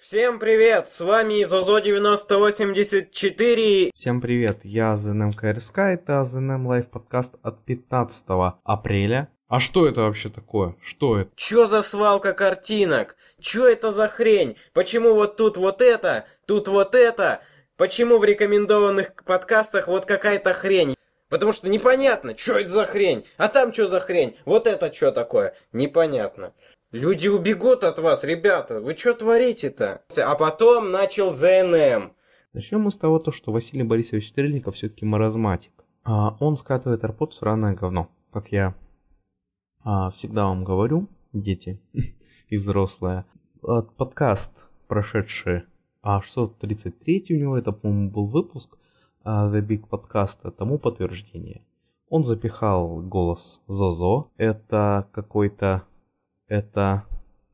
Всем привет, с вами Зозо 9084. Всем привет, я ЗНМ КРСК, это ЗНМ Лайв подкаст от 15 апреля. А что это вообще такое? Что это? Чё за свалка картинок? Чё это за хрень? Почему вот тут вот это, тут вот это? Почему в рекомендованных подкастах вот какая-то хрень? Потому что непонятно, что это за хрень, а там что за хрень, вот это что такое, непонятно. Люди убегут от вас, ребята. Вы что творите-то? А потом начал ЗНМ. Начнем мы с того, то, что Василий Борисович Стрельников все-таки маразматик. А он скатывает арпод в сраное говно. Как я а, всегда вам говорю, дети и взрослые. Подкаст, прошедший а 633 у него, это, по-моему, был выпуск а, The Big Podcast, тому подтверждение. Он запихал голос Зозо. Это какой-то это...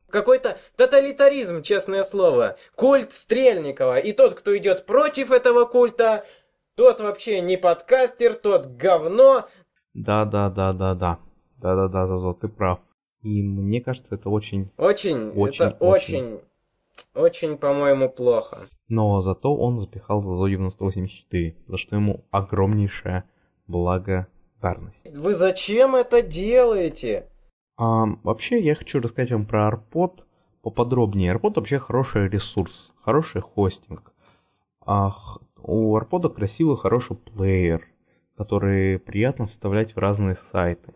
Какой-то тоталитаризм, честное слово. Культ Стрельникова. И тот, кто идет против этого культа, тот вообще не подкастер, тот говно. Да-да-да-да-да. Да-да-да, Зазо, ты прав. И мне кажется, это очень... Очень, очень это очень, очень, по-моему, плохо. Но зато он запихал Зазо 9084, за что ему огромнейшая благодарность. Вы зачем это делаете? А, вообще, я хочу рассказать вам про Арпод поподробнее. Арпод вообще хороший ресурс, хороший хостинг. А, у Арпода красивый, хороший плеер, который приятно вставлять в разные сайты.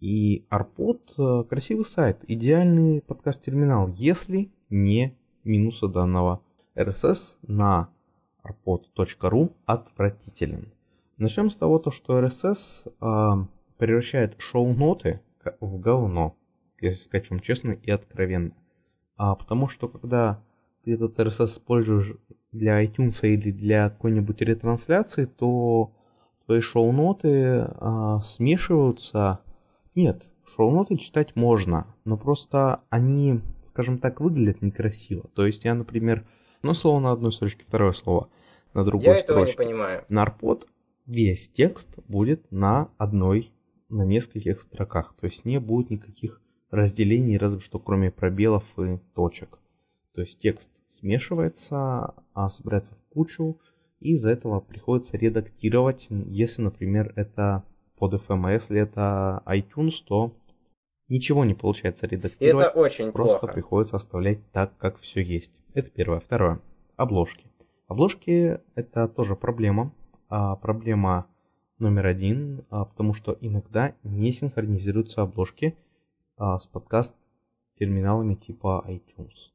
И Арпод э, красивый сайт, идеальный подкаст-терминал, если не минусы данного. RSS на arpod.ru отвратителен. Начнем с того, что RSS э, превращает шоу-ноты в говно, если вам честно и откровенно. А потому что когда ты этот RSS используешь для iTunes или для какой-нибудь ретрансляции, то твои шоу-ноты а, смешиваются. Нет, шоу-ноты читать можно, но просто они, скажем так, выглядят некрасиво. То есть я, например, одно слово на одной строчке, второе слово на другой я строчке. этого не понимаю. Нарпод весь текст будет на одной на нескольких строках. То есть не будет никаких разделений, разве что кроме пробелов и точек. То есть текст смешивается, а собирается в кучу, и из-за этого приходится редактировать, если, например, это под FM, а если это iTunes, то ничего не получается редактировать. Это очень Просто плохо. приходится оставлять так, как все есть. Это первое. Второе. Обложки. Обложки это тоже проблема. А проблема номер один, а, потому что иногда не синхронизируются обложки а, с подкаст-терминалами типа iTunes.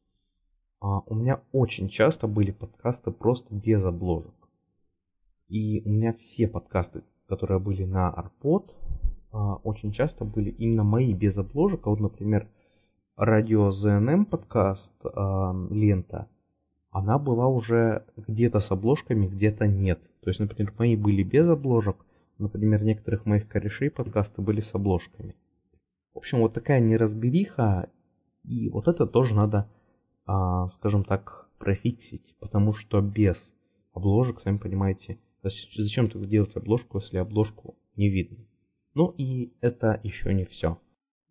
А, у меня очень часто были подкасты просто без обложек. И у меня все подкасты, которые были на Arpod, очень часто были именно мои без обложек. А вот, например, радио ZNM подкаст лента, она была уже где-то с обложками, где-то нет. То есть, например, мои были без обложек, Например, некоторых моих корешей подкасты были с обложками. В общем, вот такая неразбериха, и вот это тоже надо, а, скажем так, профиксить, потому что без обложек, сами понимаете, зачем тогда делать обложку, если обложку не видно. Ну и это еще не все.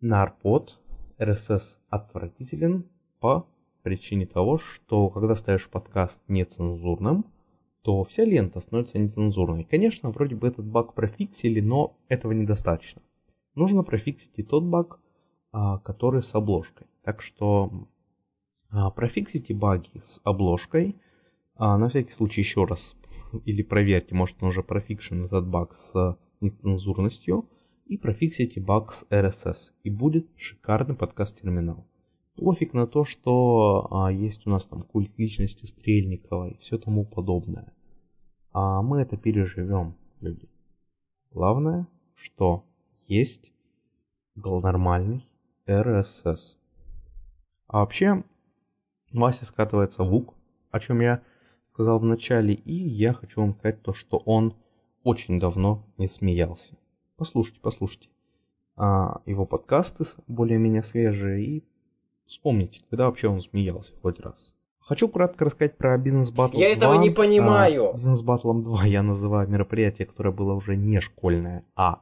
Нарпод RSS отвратителен по причине того, что когда ставишь подкаст нецензурным, то вся лента становится нецензурной. Конечно, вроде бы этот баг профиксили, но этого недостаточно. Нужно профиксить и тот баг, а, который с обложкой. Так что а, профиксите баги с обложкой. А, на всякий случай еще раз или проверьте, может он уже профикшен этот баг с нецензурностью. И профиксите баг с RSS. И будет шикарный подкаст-терминал. Пофиг на то, что а, есть у нас там культ личности Стрельникова и все тому подобное. А мы это переживем, люди. Главное, что есть нормальный RSS. А вообще, Вася скатывается в УК, о чем я сказал в начале, и я хочу вам сказать то, что он очень давно не смеялся. Послушайте, послушайте. А, его подкасты более-менее свежие, и Вспомните, когда вообще он смеялся хоть раз. Хочу кратко рассказать про бизнес батл. Я 2. этого не понимаю. А, бизнес батлом 2 я называю мероприятие, которое было уже не школьное, а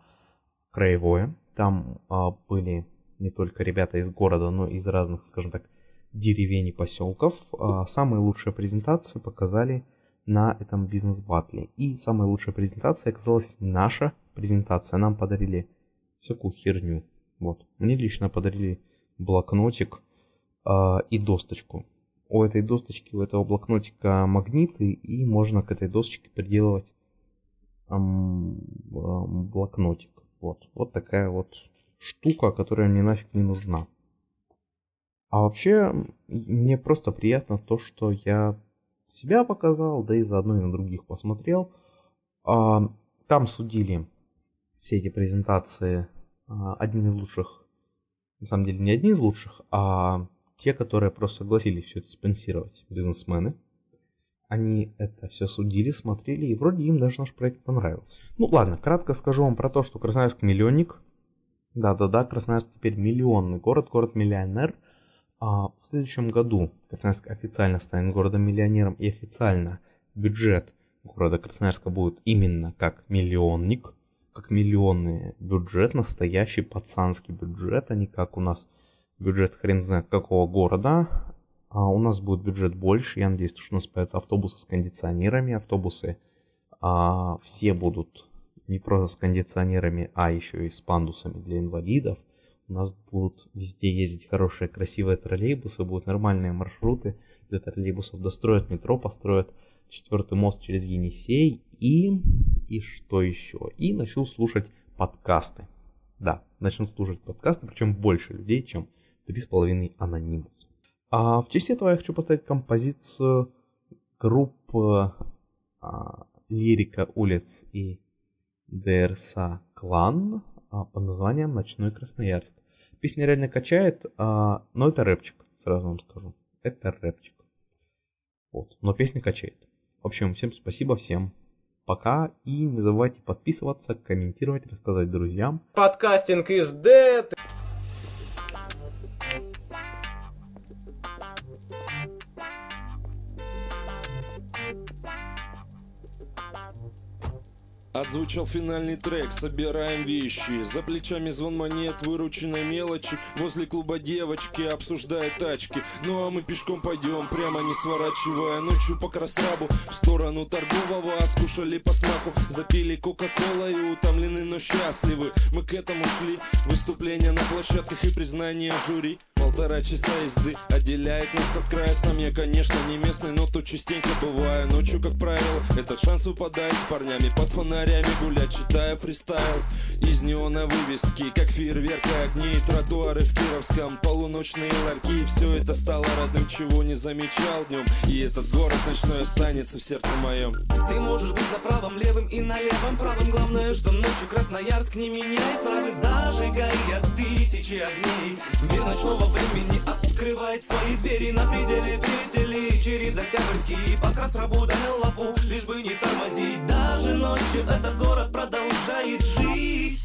краевое. Там а, были не только ребята из города, но и из разных, скажем так, деревень и поселков. А, самые лучшие презентации показали на этом бизнес-батле. И самая лучшая презентация оказалась наша презентация. Нам подарили всякую херню. Вот. Мне лично подарили блокнотик и досточку. У этой досточки, у этого блокнотика магниты, и можно к этой досточке приделывать блокнотик. Вот. вот такая вот штука, которая мне нафиг не нужна. А вообще, мне просто приятно то, что я себя показал, да и заодно и на других посмотрел. А, там судили все эти презентации а, одни из лучших, на самом деле не одни из лучших, а те, которые просто согласились все это спонсировать, бизнесмены. Они это все судили, смотрели, и вроде им даже наш проект понравился. Ну ладно, кратко скажу вам про то, что Красноярск миллионник. Да-да-да, Красноярск теперь миллионный город, город-миллионер – а в следующем году Красноярск официально станет городом-миллионером и официально бюджет города Красноярска будет именно как миллионник, как миллионный бюджет, настоящий пацанский бюджет, а не как у нас бюджет хрен знает какого города. А у нас будет бюджет больше, я надеюсь, что у нас появятся автобусы с кондиционерами, автобусы а, все будут не просто с кондиционерами, а еще и с пандусами для инвалидов – у нас будут везде ездить хорошие, красивые троллейбусы, будут нормальные маршруты для троллейбусов, достроят метро, построят четвертый мост через Енисей и... и что еще? И начну слушать подкасты. Да, начну слушать подкасты, причем больше людей, чем 3,5 анонимус. А в честь этого я хочу поставить композицию группы а, Лирика улиц и ДРСА Клан а, под названием «Ночной Красноярск». Песня реально качает, а, но это рэпчик, сразу вам скажу. Это рэпчик. Вот, но песня качает. В общем, всем спасибо, всем пока. И не забывайте подписываться, комментировать, рассказать друзьям. Подкастинг is dead. Отзвучал финальный трек, собираем вещи За плечами звон монет, вырученной мелочи. Возле клуба девочки обсуждают тачки. Ну а мы пешком пойдем, прямо не сворачивая. Ночью по красрабу, в сторону торгового Скушали по смаку, запили кока-кола И утомлены, но счастливы. Мы к этому шли, выступления на площадках И признание жюри. Полтора часа езды отделяет нас от края. Сам я, конечно, не местный, но то частенько бываю. Ночью, как правило, этот шанс выпадает с парнями под фонарь фонарями гулять, читая фристайл Из неона вывески, как фейерверк и Тротуары в Кировском, полуночные ларьки. Все это стало родным, чего не замечал днем И этот город ночной останется в сердце моем Ты можешь быть на правом, левым и на левом правым Главное, что ночью Красноярск не меняет Правый. Зажигая тысячи огней В мир ночного времени открывает свои двери На пределе петли через Октябрьский Покрас работа на лапу, лишь бы не тормозить. Даже ночью этот город продолжает жить.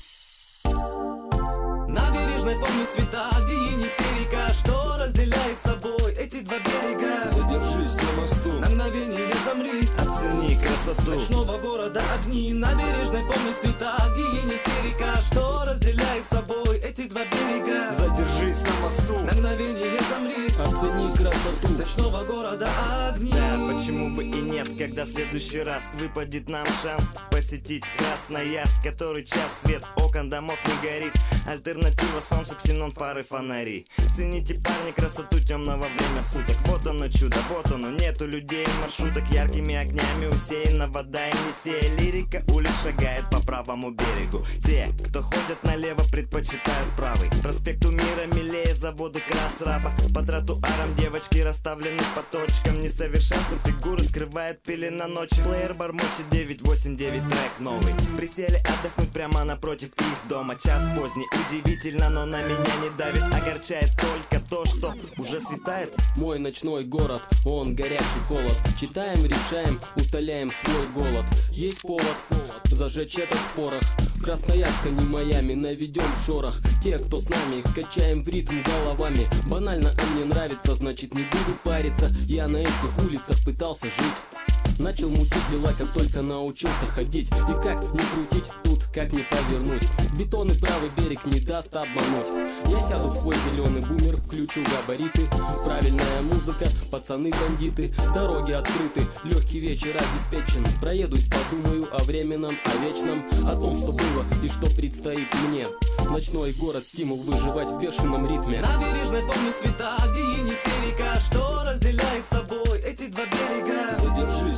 Набережной помню цвета, где Енисей река Что разделяет собой эти два берега Задержись на мосту. На мгновение замри, оцени красоту. Ночного города огни, набережной помню цвета Енисей река Что разделяет собой эти два берега? Задержись на мосту. На мгновение замри, оцени красоту. Ночного города огни. Да, почему бы и нет, когда в следующий раз выпадет нам шанс Посетить Красноярск, который час свет окон домов не горит. Альтернатива солнцу, ксенон, пары фонарей. Цените, парни, красоту темного время суток. Вот оно чудо, вот оно, нету людей маршруток Яркими огнями усеяна вода Енисея Лирика улиц шагает по правому берегу. Те, кто ходят налево, предпочитают правый. Проспекту мира милее заводы Красраба. По тротуарам девочки расставлены по точкам. Несовершенство фигуры скрывает пелена ночи. Плеер бормочет 989 трек новый. Присели отдохнуть прямо напротив их дома. Час поздний, удивительно, но на меня не давит. Огорчает только то, что уже светает Мой ночной город, он горячий холод. Читаем, решаем, утоляем свой голод. Есть повод, зажечь этот порох. Красноярска не Майами, наведем шорох. Те, кто с нами, качаем в ритм головами. Банально, а мне нравится, значит не буду париться. Я на этих улицах пытался жить Начал мутить дела, как только научился ходить. И как не крутить тут, как не повернуть. Бетон и правый берег не даст обмануть. Я сяду в свой зеленый бумер, включу габариты. Правильная музыка, пацаны бандиты Дороги открыты, легкий вечер обеспечен. Проедусь, подумаю о временном, о вечном. О том, что было и что предстоит мне. Ночной город, стимул выживать в бешеном ритме. Набережной помню цвета, где Енисей река Что разделяет собой эти два берега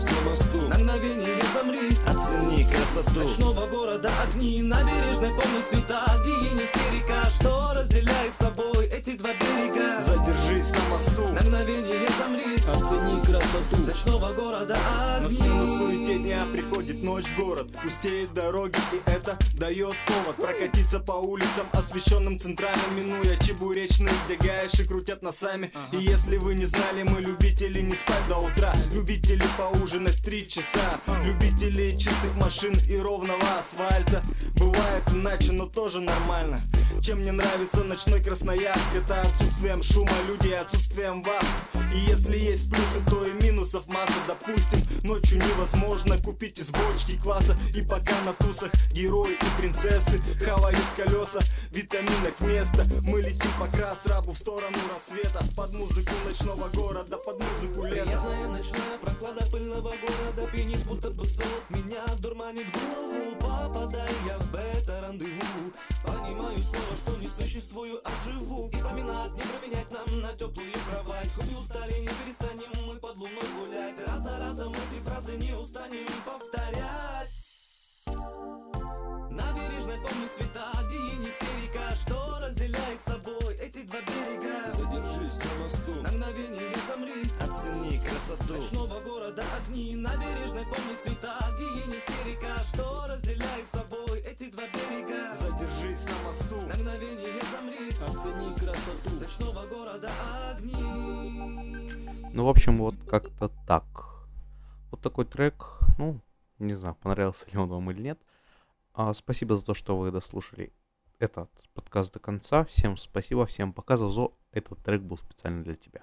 На мосту. На мгновение замри. Оцени красоту. Ночного города огни. Набережной помню цвета, где Енисей река Что разделяет собой эти два берега. Задержись на мосту. На мгновение замри. Оцени красоту Ночного города огни. смену суете дня приходит ночь в город. Пустеют дороги и это дает повод Прокатиться по улицам, освещенным центральным Минуя чебуречные, где гаиши крутят носами. И если вы не знали, мы любители не спать до утра. Любители поужинать три часа. Любители чистых машин и ровного асфальта. Бывает иначе, но тоже нормально Чем мне нравится ночной Красноярск? Это отсутствием шума людей, отсутствием вас. И если есть плюсы, то и минусов масса. Допустим, ночью невозможно купить из бочки кваса. И пока на тусах герои и принцессы Хавают колеса, витаминок вместо. Мы летим по крас-рабу в сторону рассвета. Под музыку ночного города, под музыку лета. Приятная ночная прохлада пыльного города Пенит, будто бы сон меня дурманит голову. Попадаю я в это рандеву Понимаю снова, что не существую, а живу. И променад не променять нам на теплую кровать. Хоть и устали, не перестанем мы под луной гулять. Раз за разом эти фразы не устанем повторять. Набережной помню цвета, где Енисей река Что разделяет собой эти два берега? Задержись на мосту. На мгновение замри. Оцени красоту. Ночного города огни. Набережной помню цвета Где Енисей река Что разделяет собой Оцени красоту Ночного города огни Ну, в общем, вот как-то так. Вот такой трек, ну, не знаю, понравился ли он вам или нет. А, спасибо за то, что вы дослушали этот подкаст до конца. Всем спасибо, всем пока, Зазо. Этот трек был специально для тебя.